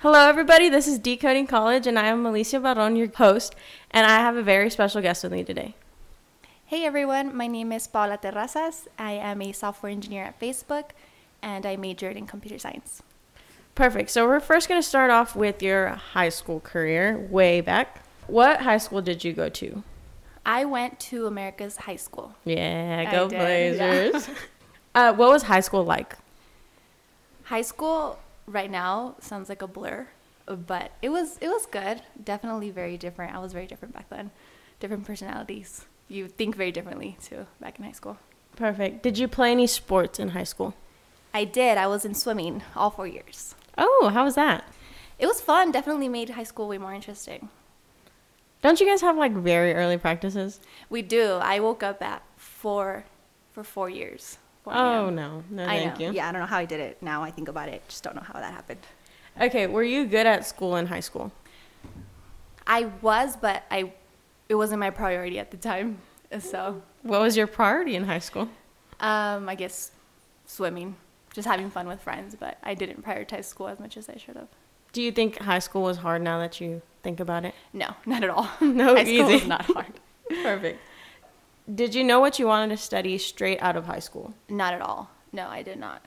Hello, everybody. This is Decoding College, and I am Alicia Baron, your host, and I have a very special guest with me today. Hey everyone, my name is Paola Terrazas. I am a software engineer at Facebook, and I majored in computer science. Perfect. So, we're first going to start off with your high school career way back. What high school did you go to? I went to America's High School. Yeah, go did, yeah. Blazers. uh, what was high school like? High school right now sounds like a blur, but it was it was good. Definitely very different. I was very different back then. Different personalities. You think very differently too back in high school. Perfect. Did you play any sports in high school? I did. I was in swimming all four years. Oh, how was that? It was fun. Definitely made high school way more interesting. Don't you guys have like very early practices? We do. I woke up at four for four years. 4 Oh no, no, I thank know. you. Yeah, I don't know how I did it. Now I think about it, just don't know how that happened. Okay, were you good at school in high school? I was, but I it wasn't my priority at the time. So, What was your priority in high school? um, I guess swimming, just having fun with friends. But I didn't prioritize school as much as I should have. Do you think high school was hard now that you think about it? No, not at all. No, high school easy. was not hard. Perfect. Did you know what you wanted to study straight out of high school? Not at all. No, I did not.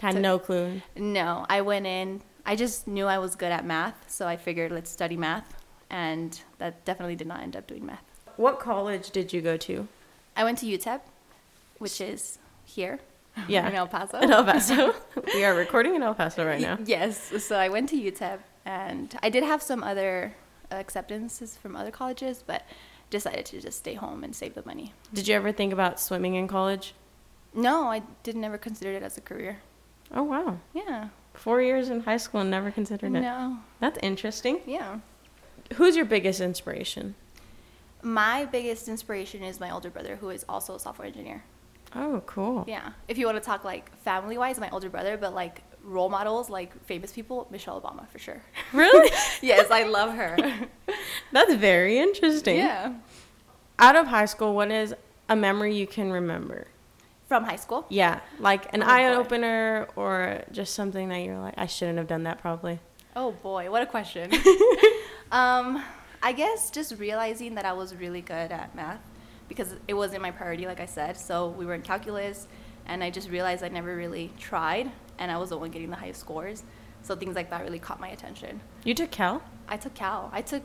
Had So- no clue. No, I went in. I just knew I was good at math, so I figured let's study math, and that definitely did not end up doing math. What college did you go to? I went to UTEP, which is here Yeah. in El Paso. In El Paso. we are recording in El Paso right now. Yes, so I went to UTEP, and I did have some other acceptances from other colleges, but decided to just stay home and save the money. Did you ever think about swimming in college? No, I didn't ever consider it as a career. Oh wow. Yeah. Four years in high school and never considered it. No. That's interesting. Yeah. Who's your biggest inspiration? My biggest inspiration is my older brother, who is also a software engineer. Oh, cool. Yeah. If you want to talk like family wise, my older brother, but like role models, like famous people, Michelle Obama for sure. Really? yes, I love her. That's very interesting. yeah. Out of high school, what is a memory you can remember? From high school. Yeah, like an Oh, boy. eye opener or just something that you're like, I shouldn't have done that probably. Oh boy, what a question. um, I guess just realizing that I was really good at math because it wasn't my priority, like I said. So we were in calculus, and I just realized I never really tried, and I was the one getting the highest scores. So things like that really caught my attention. You took Cal? I took Cal. I took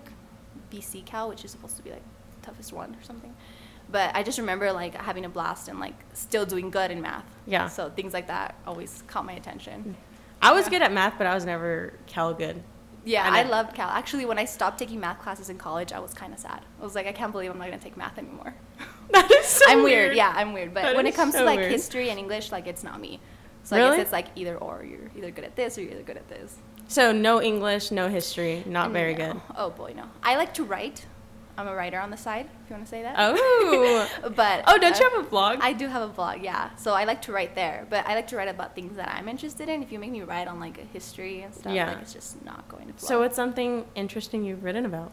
BC Cal, which is supposed to be like the toughest one or something. But I just remember like having a blast and like still doing good in math. Yeah. So things like that always caught my attention. I was Yeah. good at math, but I was never Cal good. Yeah, I I, loved Cal. Actually, when I stopped taking math classes in college, I was kind of sad. I was like, I can't believe I'm not gonna take math anymore. That is so I'm weird. Yeah, I'm weird. But That when it comes so to like weird. history and English, like it's not me. So I guess it's like either or. You're either good at this or you're either good at this. So no English, no history, not very No. good. Oh boy, no. I like to write. I'm a writer on the side, if you want to say that. Oh. but oh, don't uh, you have a blog? I do have a blog, yeah. So I like to write there, but I like to write about things that I'm interested in. If you make me write on like a history and stuff, Yeah. like it's just not going to flow. so what's something interesting you've written about?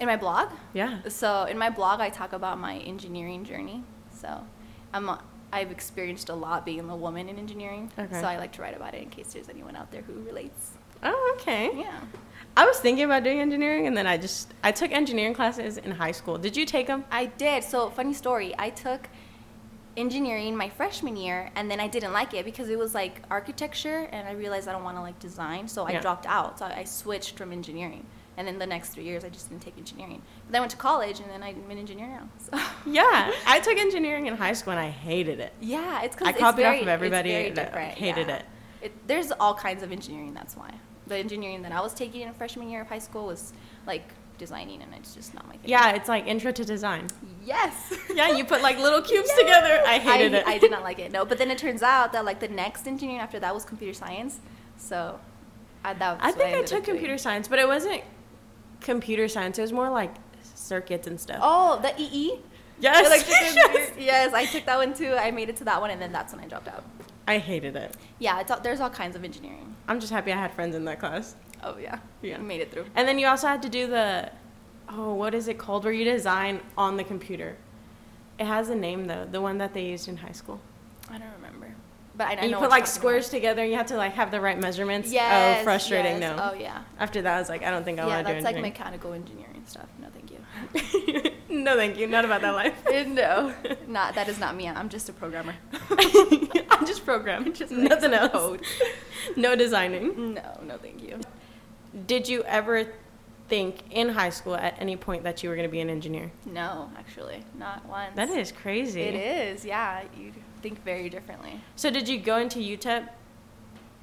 in my blog, Yeah. So in my blog, I talk about my engineering journey. So I'm I've experienced a lot being a woman in engineering. Okay. So I like to write about it in case there's anyone out there who relates. Oh, okay. Yeah. I was thinking about doing engineering, and then I just I took engineering classes in high school. Did you take them? I did. So funny story. I took engineering my freshman year, and then I didn't like it because it was like architecture, and I realized I don't want to like design, so I Yeah. dropped out. So I switched from engineering. And then the next three years, I just didn't take engineering. But then I went to college, and then I'm an engineer now. So. Yeah, I took engineering in high school, and I hated it. Yeah, it's I because it's copied off of everybody It's very and I hated yeah. it. it. There's all kinds of engineering. That's why the engineering that I was taking in freshman year of high school was like designing, and it's just not my thing. Yeah, it's like intro to design. Yes. Yeah, you put like little cubes Yeah. together. I hated it. I did not like it. No, but then it turns out that like the next engineering after that was computer science. So I, that was I think I took computer science, but it wasn't computer science. It was more like circuits and stuff. Oh, the EE. yes, yes. yes, I took that one too. I made it to that one, and then that's when I dropped out. I hated it. Yeah, it's all, there's all kinds of engineering. I'm just happy I had friends in that class. Oh yeah, Yeah. Made it through. And then you also had to do the, oh, what is it called? Where you design on the computer. It has a name though, the one that they used in high school. I don't remember. But I, I know you put like squares about. together and you have to like have the right measurements. Yes. Oh, frustrating. yes. No. Oh yeah. After that, I was like, I don't think I yeah, want to do Yeah, that's like mechanical engineering stuff. No, thank you. no, thank you. Not about that life. no, not that is not me. I'm just a programmer. I'm just programming. Just Nothing else. code. No designing. No, no, thank you. Did you ever think in high school at any point that you were going to be an engineer? No, actually, not once. That is crazy. It is. Yeah, you think very differently. So did you go into UTEP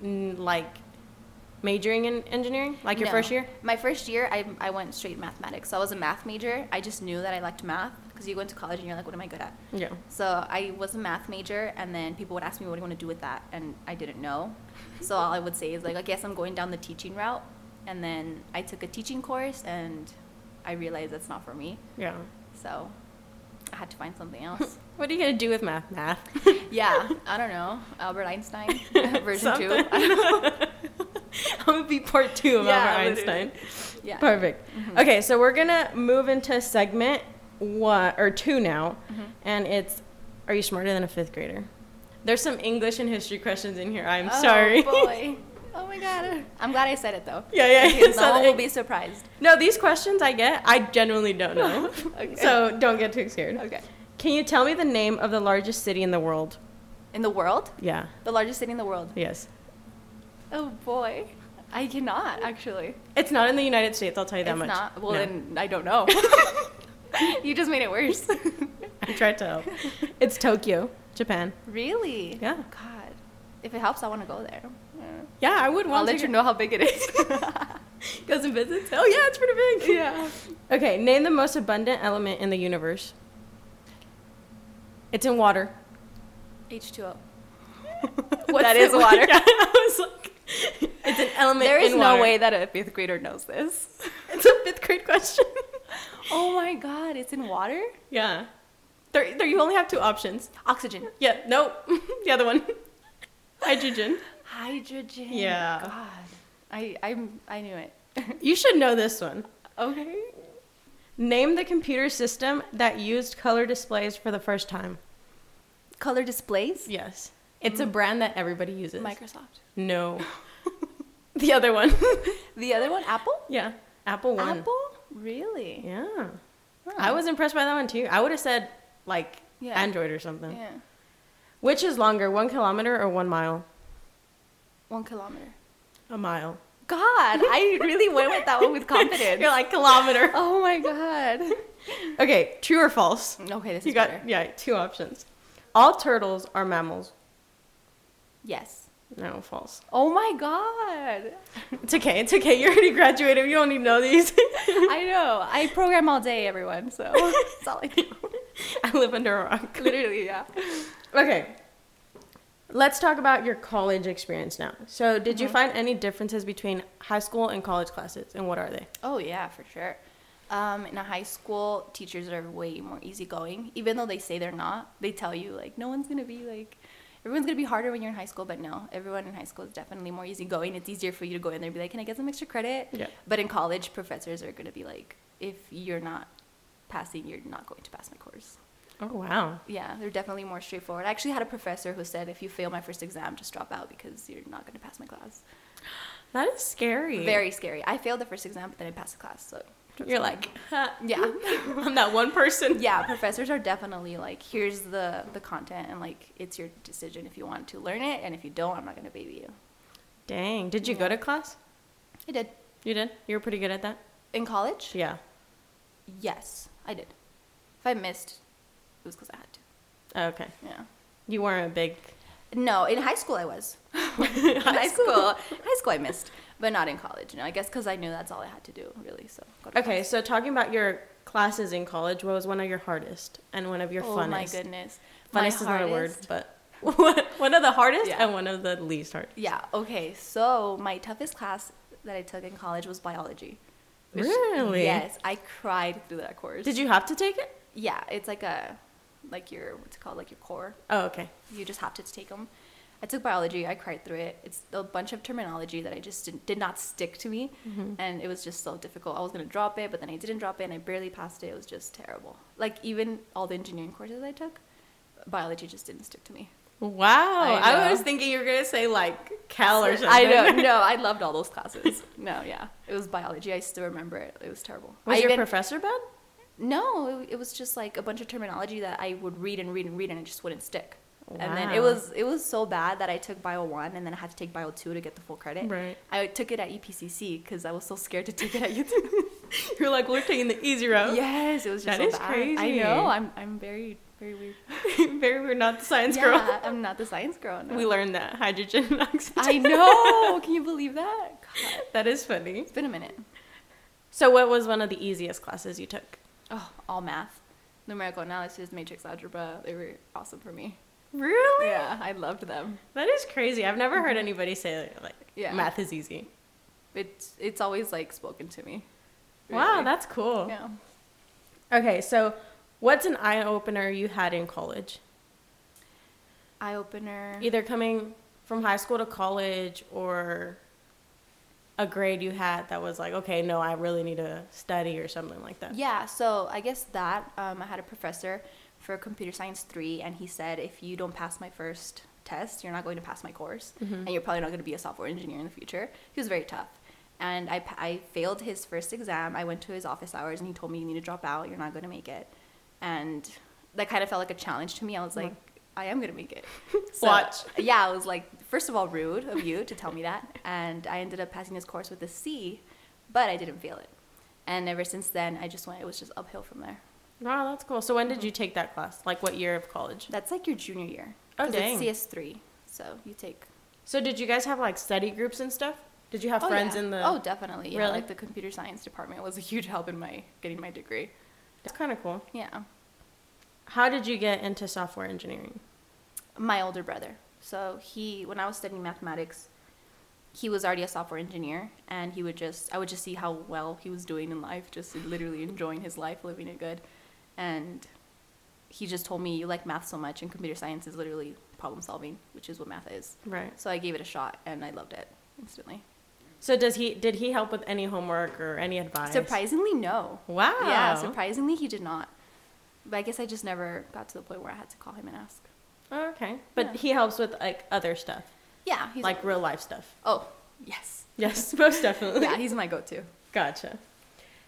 mm, like majoring in engineering like your No. first year? My first year, I, I went straight mathematics. So I was a math major. I just knew that I liked math because you go into college and you're like, what am I good at? Yeah. So I was a math major, and then people would ask me, what do you want to do with that? And I didn't know. So all I would say is, like, I guess I'm going down the teaching route. And then I took a teaching course, and I realized that's not for me. Yeah. So I had to find something else. What are you going to do with math? Math. yeah, I don't know. Albert Einstein, version two. I'm going to be part two of Yeah, Albert literally. Einstein. Yeah. Perfect. Okay, so we're going to move into segment one or two now. Mm-hmm. And it's Are you smarter than a fifth grader? There's some English and history questions in here. I'm Oh, sorry. boy. Oh my god. I'm glad I said it though. Yeah, yeah, said no one will be surprised. No, these questions I get, I genuinely don't know. Okay. So don't get too scared. Okay. Can you tell me the name of the largest city in the world? In the world? Yeah. The largest city in the world? Yes. Oh boy. I cannot actually. It's not in the United States, I'll tell you that it's much. not. Well, No. then I don't know. you just made it worse. I tried to help. It's Tokyo, Japan. really? Yeah. God. If it helps, I want to go there. Yeah. I would want I'll to let you know how big it is. Goes and visits. Oh yeah, it's pretty big. yeah. Okay, name the most abundant element in the universe. It's in water. H2O. What's That is water. Yeah, I was like, it's an element. There is no water. way that a fifth grader knows this. It's a fifth grade question. Oh my god, it's in water? yeah. There, there, you only have two options. Oxygen. Yeah. Nope. the other one. Hydrogen. Hydrogen. Yeah. God. I I'm I knew it. You should know this one. okay. Name the computer system that used color displays for the first time. Color displays? Yes. It's a mm. brand that everybody uses. Microsoft. No. the other one. The other one, Apple? yeah. Apple one. Apple? Really? Yeah. Huh. I was impressed by that one too. I would have said like Yeah. Android or something. Yeah. Which is longer, one kilometer or one mile? One kilometer. A mile. God, I really went with that one with confidence. You're like kilometer. oh my god. Okay, true or false? Okay, this You is got better. yeah, two options. All turtles are mammals. Yes. No, false. Oh my god. It's okay. It's okay. You already graduated. You don't even know these. I know. I program all day, everyone, so that's all I do. I live under a rock. Literally, yeah. Okay. Let's talk about your college experience now. So, did you find any differences between high school and college classes, and what are they? Oh yeah, for sure. Um, in a high school, teachers are way more easygoing. Even though they say they're not, they tell you like no one's gonna be like everyone's gonna be harder when you're in high school. But no, everyone in high school is definitely more easygoing. It's easier for you to go in there and be like, can I get some extra credit? Yeah. But in college, professors are gonna be like, if you're not passing, you're not going to pass my course. Oh wow. Yeah, they're definitely more straightforward. I actually had a professor who said, if you fail my first exam, just drop out because you're not gonna pass my class. That is scary. Very scary. I failed the first exam, but then I passed the class. So You're like, ha, yeah. I'm that one person. yeah professors are definitely like here's the the content and like it's your decision if you want to learn it and if you don't i'm not going to baby you Dang. Did you go to class? i did You did. You were pretty good at that. in college Yeah. yes i did if i missed it was because i had to Oh, okay. yeah You weren't a big. no in high school i was in high school high school i missed but not in college you know i guess because i knew that's all i had to do really so go to Okay, class. so talking about your classes in college, what was one of your hardest and one of your oh funnest? Oh my goodness My Funnest is not a word, but one- one of the hardest Yeah. and one of the least hard. yeah okay so my toughest class that i took in college was biology which- Really? yes i cried through that course Did you have to take it? Yeah, it's like a, like your what's it called, like your core. Oh, okay. You just have to take them. I took biology. I cried through it. It's a bunch of terminology that I just did, did not stick to me, mm-hmm. and it was just so difficult. I was gonna drop it, but then I didn't drop it, and I barely passed it. It was just terrible. Like even all the engineering courses I took, biology just didn't stick to me. Wow. I I, was thinking you were going to say like Cal or something. I know. No, I loved all those classes. No, yeah, it was biology. I still remember it. It was terrible. Was I your even- professor bad? No, it, it was just like a bunch of terminology that I would read and read and read, and it just wouldn't stick. And then it was it was so bad that I took bio one, and then I had to take bio two to get the full credit. Right. I took it at EPCC because I was so scared to take it at UT. You're like, we're taking the easy route. yes, it was just That so is bad. I know. I'm I'm very very weird. Very weird, not the science yeah, girl. I'm not the science girl. No. We learned that hydrogen and oxygen. I know. Can you believe that? God, that is funny. it's been a minute. So, what was one of the easiest classes you took? Oh, all math, numerical analysis, matrix algebra. They were awesome for me. Really? Yeah, I loved them. That is crazy. I've never heard mm-hmm. anybody say like, Yeah. math is easy. It's it's always like spoken to me. Wow, that's cool. yeah. Okay, so what's an eye opener you had in college? Eye opener. Either coming from high school to college or a grade you had that was like, okay, no, I really need to study or something like that. Yeah, so I guess that um, I had a professor for computer science three, and he said if you don't pass my first test, you're not going to pass my course, and you're probably not going to be a software engineer in the future. He was very tough, and I I failed his first exam. I went to his office hours, and he told me you need to drop out. You're not going to make it, and that kind of felt like a challenge to me. I was like. I am gonna make it. So, Watch. Yeah, I was like, first of all, rude of you to tell me that, and I ended up passing this course with a C, but I didn't fail it. And ever since then, I just went. It was just uphill from there. Wow, that's cool. So when did mm-hmm. you take that class? Like what year of college? That's like your junior year. Oh dang. It's CS three, so you take. So did you guys have like study groups and stuff? Did you have oh, friends yeah. in the Oh, definitely. Yeah, Really? like the computer science department was a huge help in my getting my degree. It's kind of cool. Yeah, How did you get into software engineering? my older brother. So he, when I was studying mathematics, he was already a software engineer, and he would just, I would just see how well he was doing in life, just literally enjoying his life, living it good, and he just told me, "You like math so much, and computer science is literally problem solving, which is what math is." Right. So I gave it a shot, and I loved it instantly. So does he did he help with any homework or any advice? Surprisingly, no. Wow. Yeah, surprisingly, he did not. But I guess I just never got to the point where I had to call him and ask. Oh, okay. But Yeah. he helps with like other stuff, Yeah, he's like real life stuff. oh yes, Yes, most definitely. yeah, he's my go-to. Gotcha.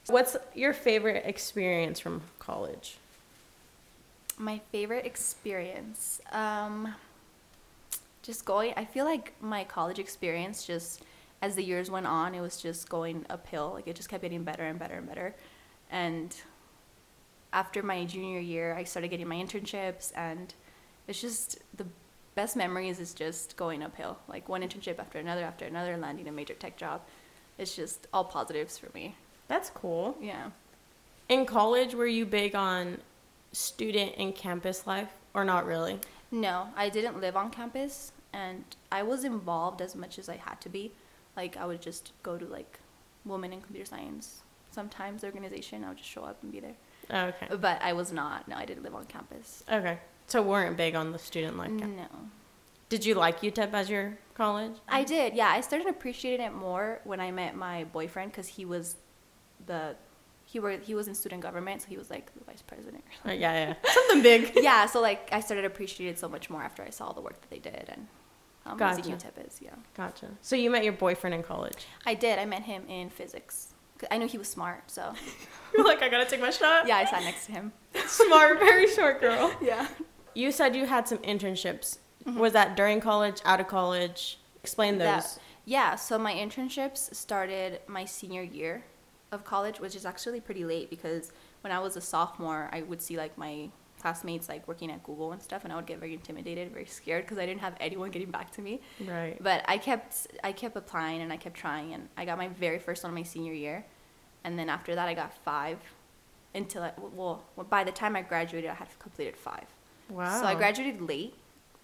What's your favorite experience from college? My favorite experience, um, just going. I feel like my college experience, just as the years went on, it was just going uphill. Like it just kept getting better and better and better, and after my junior year, I started getting my internships, and it's just the best memories is just going uphill. Like one internship after another after another, landing a major tech job. It's just all positives for me. That's cool. Yeah. In college, were you big on student and campus life or not really? No, I didn't live on campus, and I was involved as much as I had to be. Like I would just go to like women in computer science. Sometimes the organization, I would just show up and be there. Oh, okay. But I was not. No, I didn't live on campus. Okay. So weren't big on the student life. No. Did you like UTEP as your college? I did, yeah. I started appreciating it more when I met my boyfriend because he was the he were he was in student government, so he was like the vice president. Or Uh, something. yeah, yeah. Something big. yeah, so like I started appreciating it so much more after I saw the work that they did and how amazing Gotcha. UTEP is. Yeah, Gotcha. So you met your boyfriend in college. I did. I met him in physics. 'Cause I knew he was smart, so You're like, I gotta take my shot. yeah, I sat next to him. Smart, very short girl. Yeah. You said you had some internships. Mm-hmm. Was that during college, out of college? Explain those. That- yeah, so my internships started my senior year of college, which is actually pretty late because when I was a sophomore, I would see like my classmates like working at Google and stuff, and I would get very intimidated, very scared because I didn't have anyone getting back to me. Right. But I kept I kept applying and I kept trying, and I got my very first one my senior year, and then after that I got five, until I, well by the time I graduated I had completed five. Wow. So I graduated late.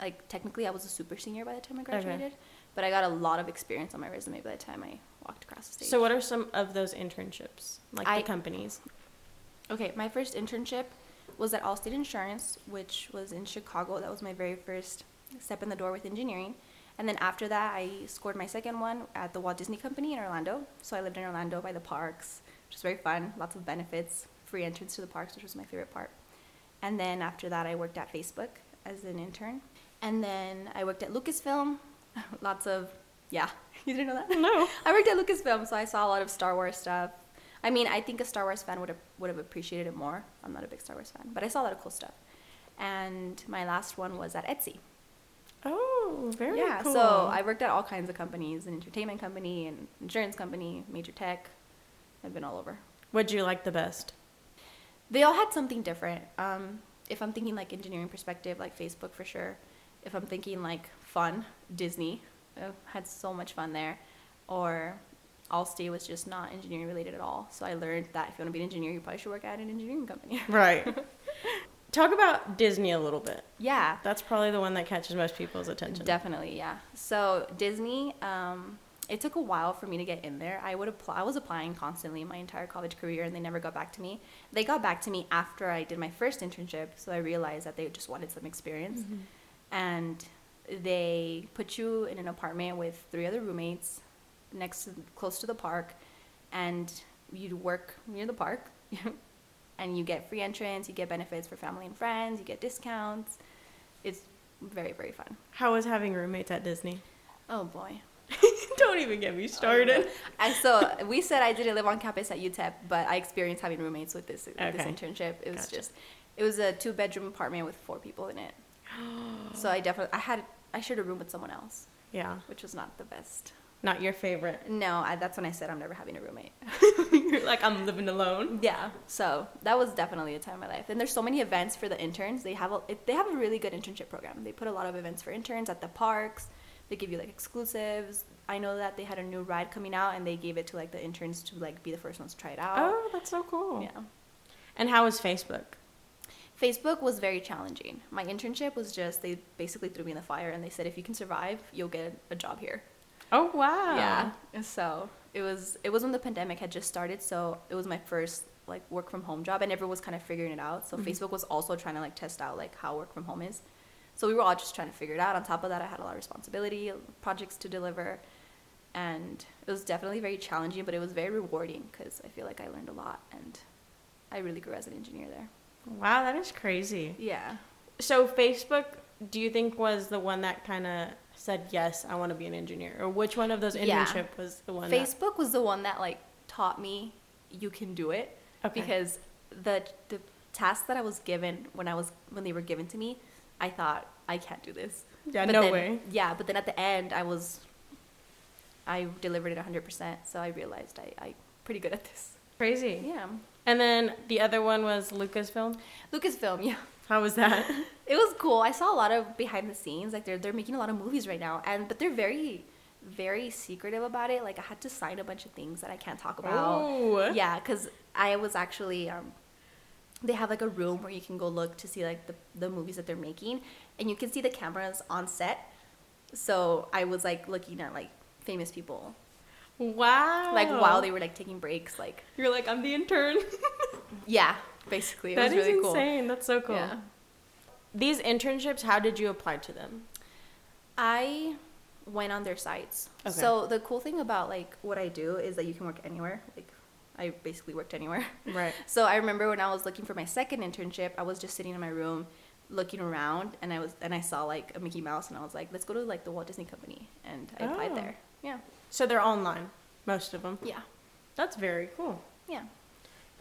Like technically, I was a super senior by the time I Okay. graduated, but I got a lot of experience on my resume by the time I walked across the stage. So what are some of those internships? Like I- the companies? Okay, my first internship was at Allstate Insurance, which was in Chicago. That was my very first step in the door with engineering. And then after that, I scored my second one at the Walt Disney Company in Orlando. So I lived in Orlando by the parks, which was very fun. Lots of benefits, free entrance to the parks, which was my favorite part. And then after that, I worked at Facebook as an intern. And then I worked at Lucasfilm. Lots of, yeah, you didn't know that? No. I worked at Lucasfilm, so I saw a lot of Star Wars stuff. I mean, I think a Star Wars fan would have would have appreciated it more. I'm not a big Star Wars fan, but I saw a lot of cool stuff. And my last one was at Etsy. Oh, very cool. yeah, cool. so I worked at all kinds of companies, an entertainment company, an insurance company, major tech. I've been all over. What'd you like the best? They all had something different. Um, if I'm thinking like engineering perspective, like Facebook for sure. If I'm thinking like fun, Disney. I had so much fun there. Or Allstate was just not engineering related at all. So I learned that if you want to be an engineer, you probably should work at an engineering company. Right. Talk about Disney a little bit. yeah, That's probably the one that catches most people's attention. Definitely, yeah. So Disney, um, it took a while for me to get in there. I would apply. I was applying constantly my entire college career, and they never got back to me. They got back to me after I did my first internship, so I realized that they just wanted some experience, and they put you in an apartment with three other roommates, next to close to the park, and you work near the park. And you get free entrance, you get benefits for family and friends, you get discounts. It's very, very fun. How was having roommates at Disney? Oh boy. Don't even get me started. And so we said I didn't live on campus at UTEP, but I experienced having roommates with this with this Okay. internship. It was Gotcha. just, it was a two bedroom apartment with four people in it. so I definitely I had I shared a room with someone else, Yeah, which was not the best. Not your favorite. No, I, that's when I said I'm never having a roommate. You're like, I'm living alone. yeah, so that was definitely a time in my life. And there's so many events for the interns. They have a they have a really good internship program. They put a lot of events for interns at the parks. They give you like exclusives. I know that they had a new ride coming out, and they gave it to like the interns to like be the first ones to try it out. Oh, that's so cool. Yeah. And how was Facebook? Facebook was very challenging. My internship was just they basically threw me in the fire and they said if you can survive, you'll get a job here. Oh wow. Yeah. So it was it was when the pandemic had just started, so it was my first like work from home job and everyone was kind of figuring it out. So mm-hmm. Facebook was also trying to like test out like how work from home is. So we were all just trying to figure it out. On top of that, I had a lot of responsibility, uh, projects to deliver, and it was definitely very challenging, but it was very rewarding because I feel like I learned a lot and I really grew as an engineer there. Wow, that is crazy. Yeah. So Facebook, do you think was the one that kind of said yes, I want to be an engineer, or which one of those Yeah. internship was the one? that- Facebook was the one that like taught me you can do it Okay. because the the tasks that I was given when I was when they were given to me, I thought I can't do this. Yeah, But no then- way. Yeah, but then at the end I was I delivered it 100%, so I realized I I pretty good at this. Crazy. Yeah. And then the other one was Lucasfilm. Lucasfilm, yeah. How was that? It was cool. I saw a lot of behind the scenes. Like they're they're making a lot of movies right now, and but they're very very secretive about it. Like I had to sign a bunch of things that I can't talk about. Oh. Yeah, because I was actually um, they have like a room where you can go look to see like the the movies that they're making, and you can see the cameras on set. So I was like looking at like famous people, Wow. like while they were like taking breaks. Like You're like, I'm the intern. yeah, basically it That was is really cool. insane. That's so cool. Yeah. These internships, how did you apply to them? I went on their sites. Okay. So the cool thing about like what I do is that you can work anywhere. Like I basically worked anywhere. Right. So I remember when I was looking for my second internship, I was just sitting in my room looking around and I was and I saw like a Mickey Mouse and I was like, let's go to like the Walt Disney Company and I applied Oh. there. Yeah. So they're online, most of them. Yeah. That's very cool. Yeah.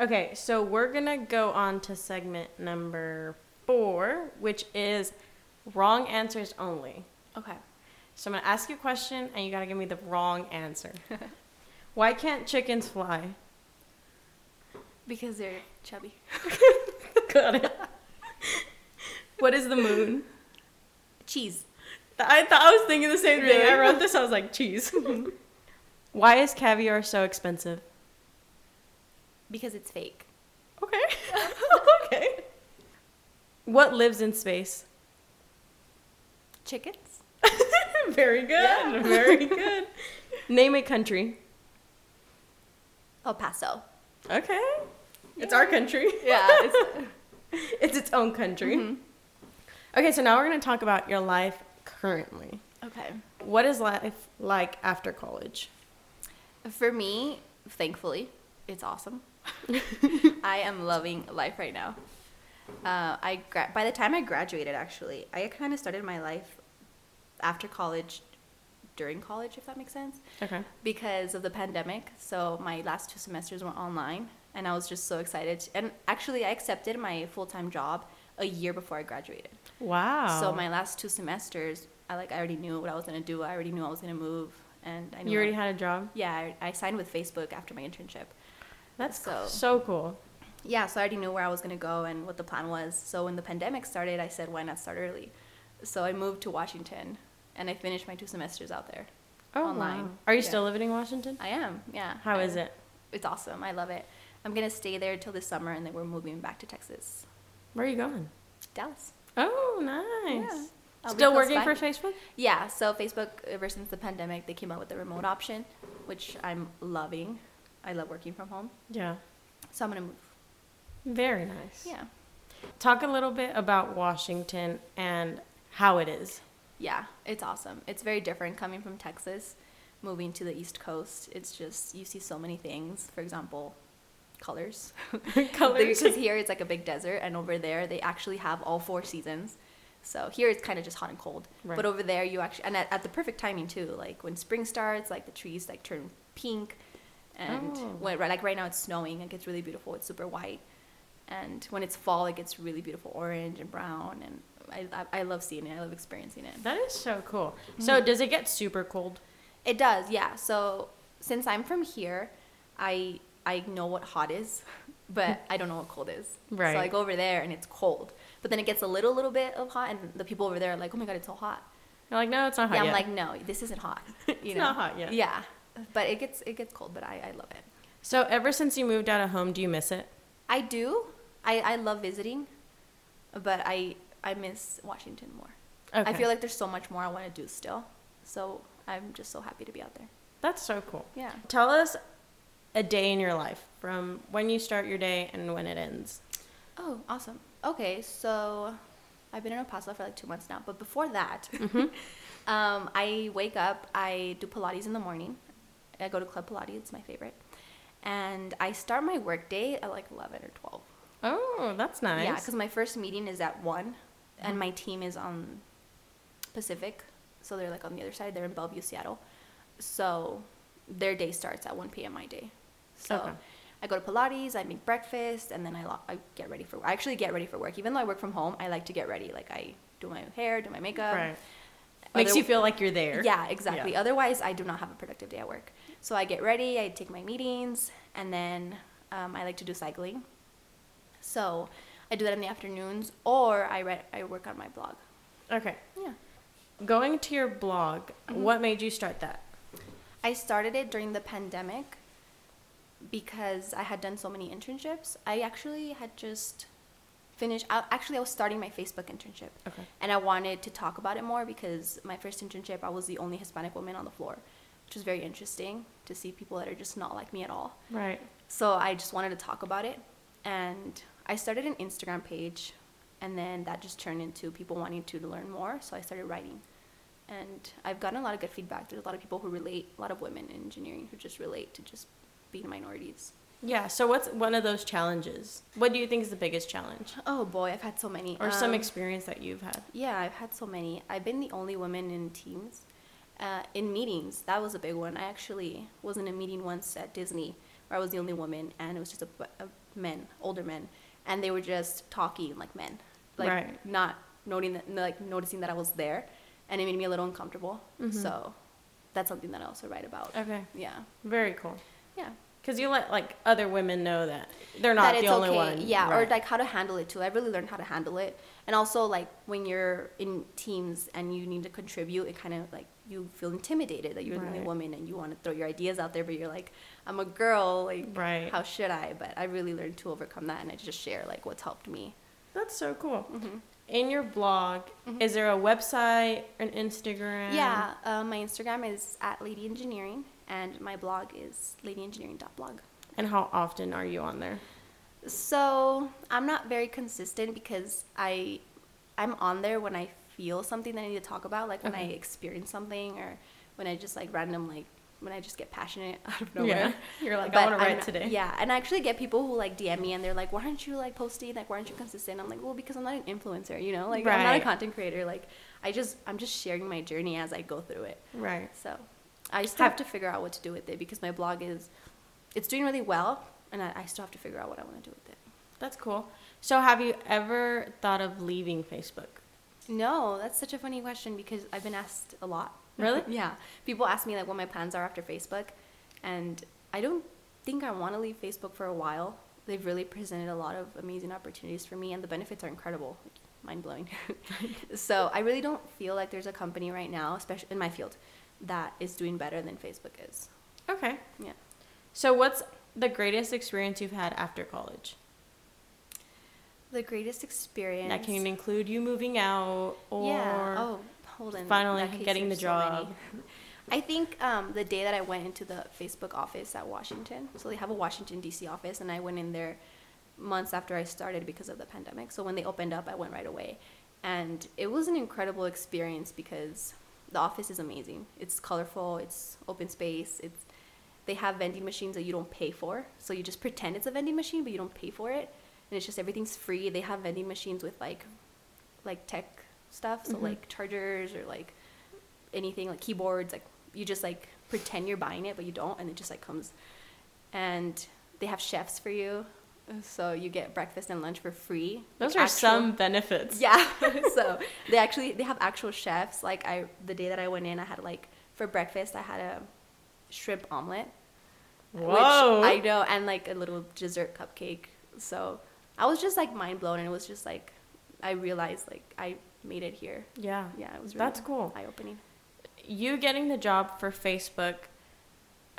Okay, so we're gonna go on to segment number four, which is wrong answers only. Okay. So I'm gonna ask you a question, and you gotta give me the wrong answer. Why can't chickens fly? Because they're chubby. Got it. what is the moon? Cheese. I thought I was thinking the same thing. I wrote this. I was like, cheese. Why is caviar so expensive? Because it's fake. Okay. okay. What lives in space? Chickens? Very good. Yeah. Very good. Name a country. El Paso. Okay. It's our country. Yeah. It's, It's its own country. Mhm. Okay, so now we're going to talk about your life currently. Okay. What is life like after college? For me, thankfully, it's awesome. I am loving life right now. Uh, I gra- by the time I graduated, actually, I kind of started my life after college, during college, if that makes sense, Okay. because of the pandemic. So my last two semesters were online, and I was just so excited. And actually, I accepted my full time job a year before I graduated. Wow. So my last two semesters, I like I already knew what I was gonna do. I already knew I was gonna move, and I knew you already I- had a job. yeah, I, I signed with Facebook after my internship. That's So- so cool. Yeah, so I already knew where I was gonna go and what the plan was. So when the pandemic started, I said, why not start early? So I moved to Washington, and I finished my two semesters out there. Oh, Online. wow. Are you Yeah. still living in Washington? I am, yeah. How I- is it? It's awesome. I love it. I'm gonna stay there till this summer, and then we're moving back to Texas, Where are you going? Dallas. Oh, nice. Yeah. I'll Still working by. for Facebook? Yeah, so Facebook, ever since the pandemic, they came out with the remote option, which I'm loving. I love working from home. Yeah. So I'm gonna move. Very nice. Yeah. Talk a little bit about Washington and how it is. Yeah, it's awesome. It's very different coming from Texas, moving to the East Coast. It's just, you see so many things. For example, colors. Colors. Because here it's like a big desert, and over there they actually have all four seasons. So here it's kind of just hot and cold. Right. But over there you actually, and at, at the perfect timing too. Like when spring starts, like the trees like turn pink, and Oh. when right, like right now it's snowing, it gets really beautiful. It's super white, and when it's fall, it gets really beautiful orange and brown. And I, I, I love seeing it. I love experiencing it. That is so cool. So Mhm. does it get super cold? It does, yeah. So since I'm from here, I I know what hot is, but I don't know what cold is. Right. So I go over there and it's cold, but then it gets a little little bit of hot, and the people over there are like, "Oh my god, it's so hot." You're like, no, it's not hot yeah, yet. I'm like, "No, this isn't hot." You It's know? not hot yet. Yeah, but it gets it gets cold, but I I love it. so ever since you moved out of home, do you miss it? I do. I I love visiting, but I I miss Washington more. I feel like there's so much more I want to do still. So I'm just so happy to be out there. That's so cool. Yeah. Tell us a day in your life from when you start your day and when it ends. Oh, awesome. Okay, so I've been in El Paso for like two months now, but before that, um, I wake up, I do Pilates in the morning. I go to Club Pilates, it's my favorite. And I start my work day at like 11 or 12. Oh, that's nice. Yeah, because my first meeting is at 1, and my team is on Pacific. So they're like on the other side, they're in Bellevue, Seattle. So their day starts at 1 p.m. my day. So Okay. I go to Pilates, I make breakfast, and then I, lo- I get ready for I actually get ready for work. Even though I work from home, I like to get ready. Like I do my hair, do my makeup. right. Makes you feel like you're there. Yeah, exactly. Yeah. Otherwise, I do not have a productive day at work. So I get ready, I take my meetings, and then um, I like to do cycling. So I do that in the afternoons, or I read, I work on my blog. Okay. Yeah. Going to your blog, Mm-hmm. what made you start that? I started it during the pandemic because I had done so many internships. I actually had just finished. I, actually, I was starting my Facebook internship. Okay. And I wanted to talk about it more because my first internship, I was the only Hispanic woman on the floor, which was very interesting to see people that are just not like me at all. Right. So I just wanted to talk about it. And I started an Instagram page, and then that just turned into people wanting to learn more. So I started writing. And I've gotten a lot of good feedback. There's a lot of people who relate, a lot of women in engineering who just relate to just being minorities. Yeah. So what's one of those challenges? What do you think is the biggest challenge? Oh boy, I've had so many. Or some Um, experience that you've had? Yeah, I've had so many. I've been the only woman in teams. Uh, in meetings, that was a big one. I actually was in a meeting once at Disney where I was the only woman, and it was just a, a men, older men, and they were just talking like men, like Right. not noting that, like noticing that I was there, and it made me a little uncomfortable. Mhm. So that's something that I also write about. Okay. Yeah, Very cool. yeah. Because you let like other women know that they're not that the it's only okay. one. Yeah, or like how to handle it too. I really learned how to handle it, and also like when you're in teams and you need to contribute, it kind of like you feel intimidated that you're the only woman and you want to throw your ideas out there, but you're like, I'm a girl, like Right. how should I? But I really learned to overcome that, and I just share like what's helped me. That's so cool. hmm In your blog, Mhm. is there a website, an Instagram? Yeah, uh, my Instagram is at Lady Engineering, and my blog is ladyengineering.blog. And how often are you on there? So I'm not very consistent because I I'm on there when I feel something that I need to talk about, like when I experience something or when I just like random like when I just get passionate out of nowhere. Yeah. You're like, I But want to I'm write today. Yeah, and I actually get people who like DM me and they're like, "Why aren't you like posting? Like, why aren't you consistent?" I'm like, "Well, because I'm not an influencer, you know. Like, I'm not a content creator. Like, I just I'm just sharing my journey as I go through it. Right. So, I still Have- have to figure out what to do with it because my blog is, it's doing really well, and I, I still have to figure out what I want to do with it. That's cool. So, have you ever thought of leaving Facebook? No, that's such a funny question because I've been asked a lot. Really? yeah. People ask me like what my plans are after Facebook, and I don't think I want to leave Facebook for a while. They've really presented a lot of amazing opportunities for me, and the benefits are incredible, mind blowing. so I really don't feel like there's a company right now, especially in my field, that is doing better than Facebook is. Okay. Yeah. So, what's the greatest experience you've had after college? The greatest experience. That can include you moving out or yeah. Oh, hold on. finally In that case, getting the there's so job. I think um, the day that I went into the Facebook office at Washington, so they have a Washington D.C. office, and I went in there months after I started because of the pandemic. So when they opened up, I went right away, and it was an incredible experience because the office is amazing. It's colorful. It's open space. It's they have vending machines that you don't pay for, so you just pretend it's a vending machine, but you don't pay for it, and it's just everything's free. They have vending machines with like like tech stuff, so Mhm. like chargers or like anything like keyboards like you just like pretend you're buying it but you don't and it just like comes and they have chefs for you so you get breakfast and lunch for free Those Like are actual- some benefits. yeah so they actually they have actual chefs like i the day that i went in i had like for breakfast i had a shrimp omelet Whoa. which i know and like a little dessert cupcake so i was just like mind blown and it was just like i realized like i made it here yeah. yeah it was really That's cool. eye-opening You getting the job for Facebook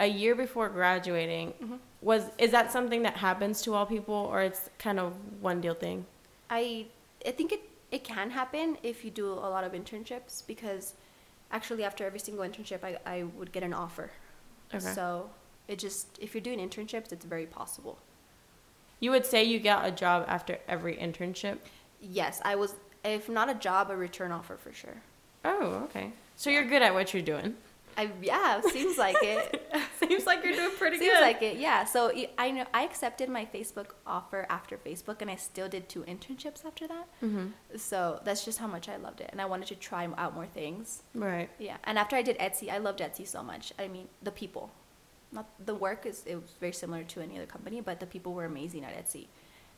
a year before graduating Mhm. was is that something that happens to all people or it's kind of one deal thing? I I think it it can happen if you do a lot of internships because actually after every single internship I, I would get an offer. Okay. So it just if you're doing internships it's very possible. You would say you got a job after every internship? Yes, I was if not a job a return offer for sure. Oh, okay. So you're good at what you're doing. I yeah, seems like it. Seems like you're doing pretty good. Seems like it, yeah. So I know I accepted my Facebook offer after Facebook, and I still did two internships after that. Mm-hmm. So that's just how much I loved it, and I wanted to try out more things. Right. Yeah, and after I did Etsy, I loved Etsy so much. I mean, the people, not the work is it was very similar to any other company, but the people were amazing at Etsy,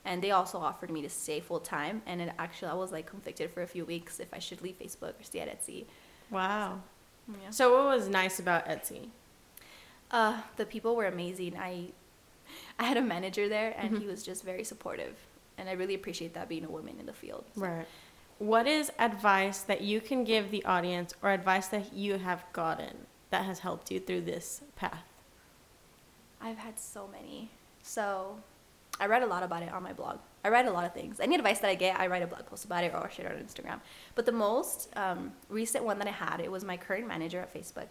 and they also offered me to stay full time. And it actually, I was like conflicted for a few weeks if I should leave Facebook or stay at Etsy. Wow. Yeah. So what was nice about Etsy? Uh, the people were amazing. I, I had a manager there, and Mhm. he was just very supportive, and I really appreciate that being a woman in the field. Right. What is advice that you can give the audience or advice that you have gotten that has helped you through this path? I've had so many. So I write a lot about it on my blog. I write a lot of things. Any advice that I get, I write a blog post about it or share it on Instagram. But the most um, recent one that I had, it was my current manager at Facebook.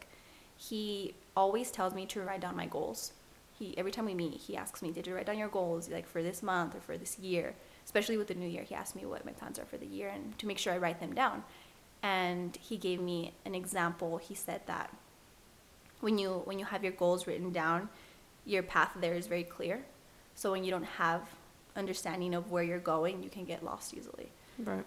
He always tells me to write down my goals. He every time we meet, he asks me, "Did you write down your goals like for this month or for this year?" Especially with the new year, he asks me what my plans are for the year and to make sure I write them down. And he gave me an example. He said that when you when you have your goals written down, your path there is very clear. So when you don't have understanding of where you're going, you can get lost easily. Right.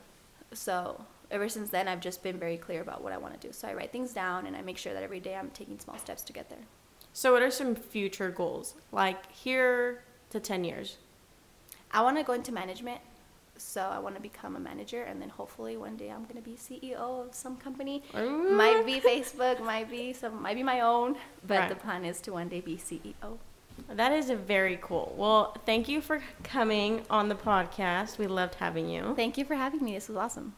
So ever since then, I've just been very clear about what I want to do. So I write things down and I make sure that every day I'm taking small steps to get there. So what are some future goals? Like here to 10 years. I want to go into management. So I want to become a manager, and then hopefully one day I'm gonna be CEO of some company. Ooh. Might be Facebook, might be some, might be my own, but Right. the plan is to one day be CEO. That is a very cool. Well, thank you for coming on the podcast. We loved having you. Thank you for having me. This was awesome.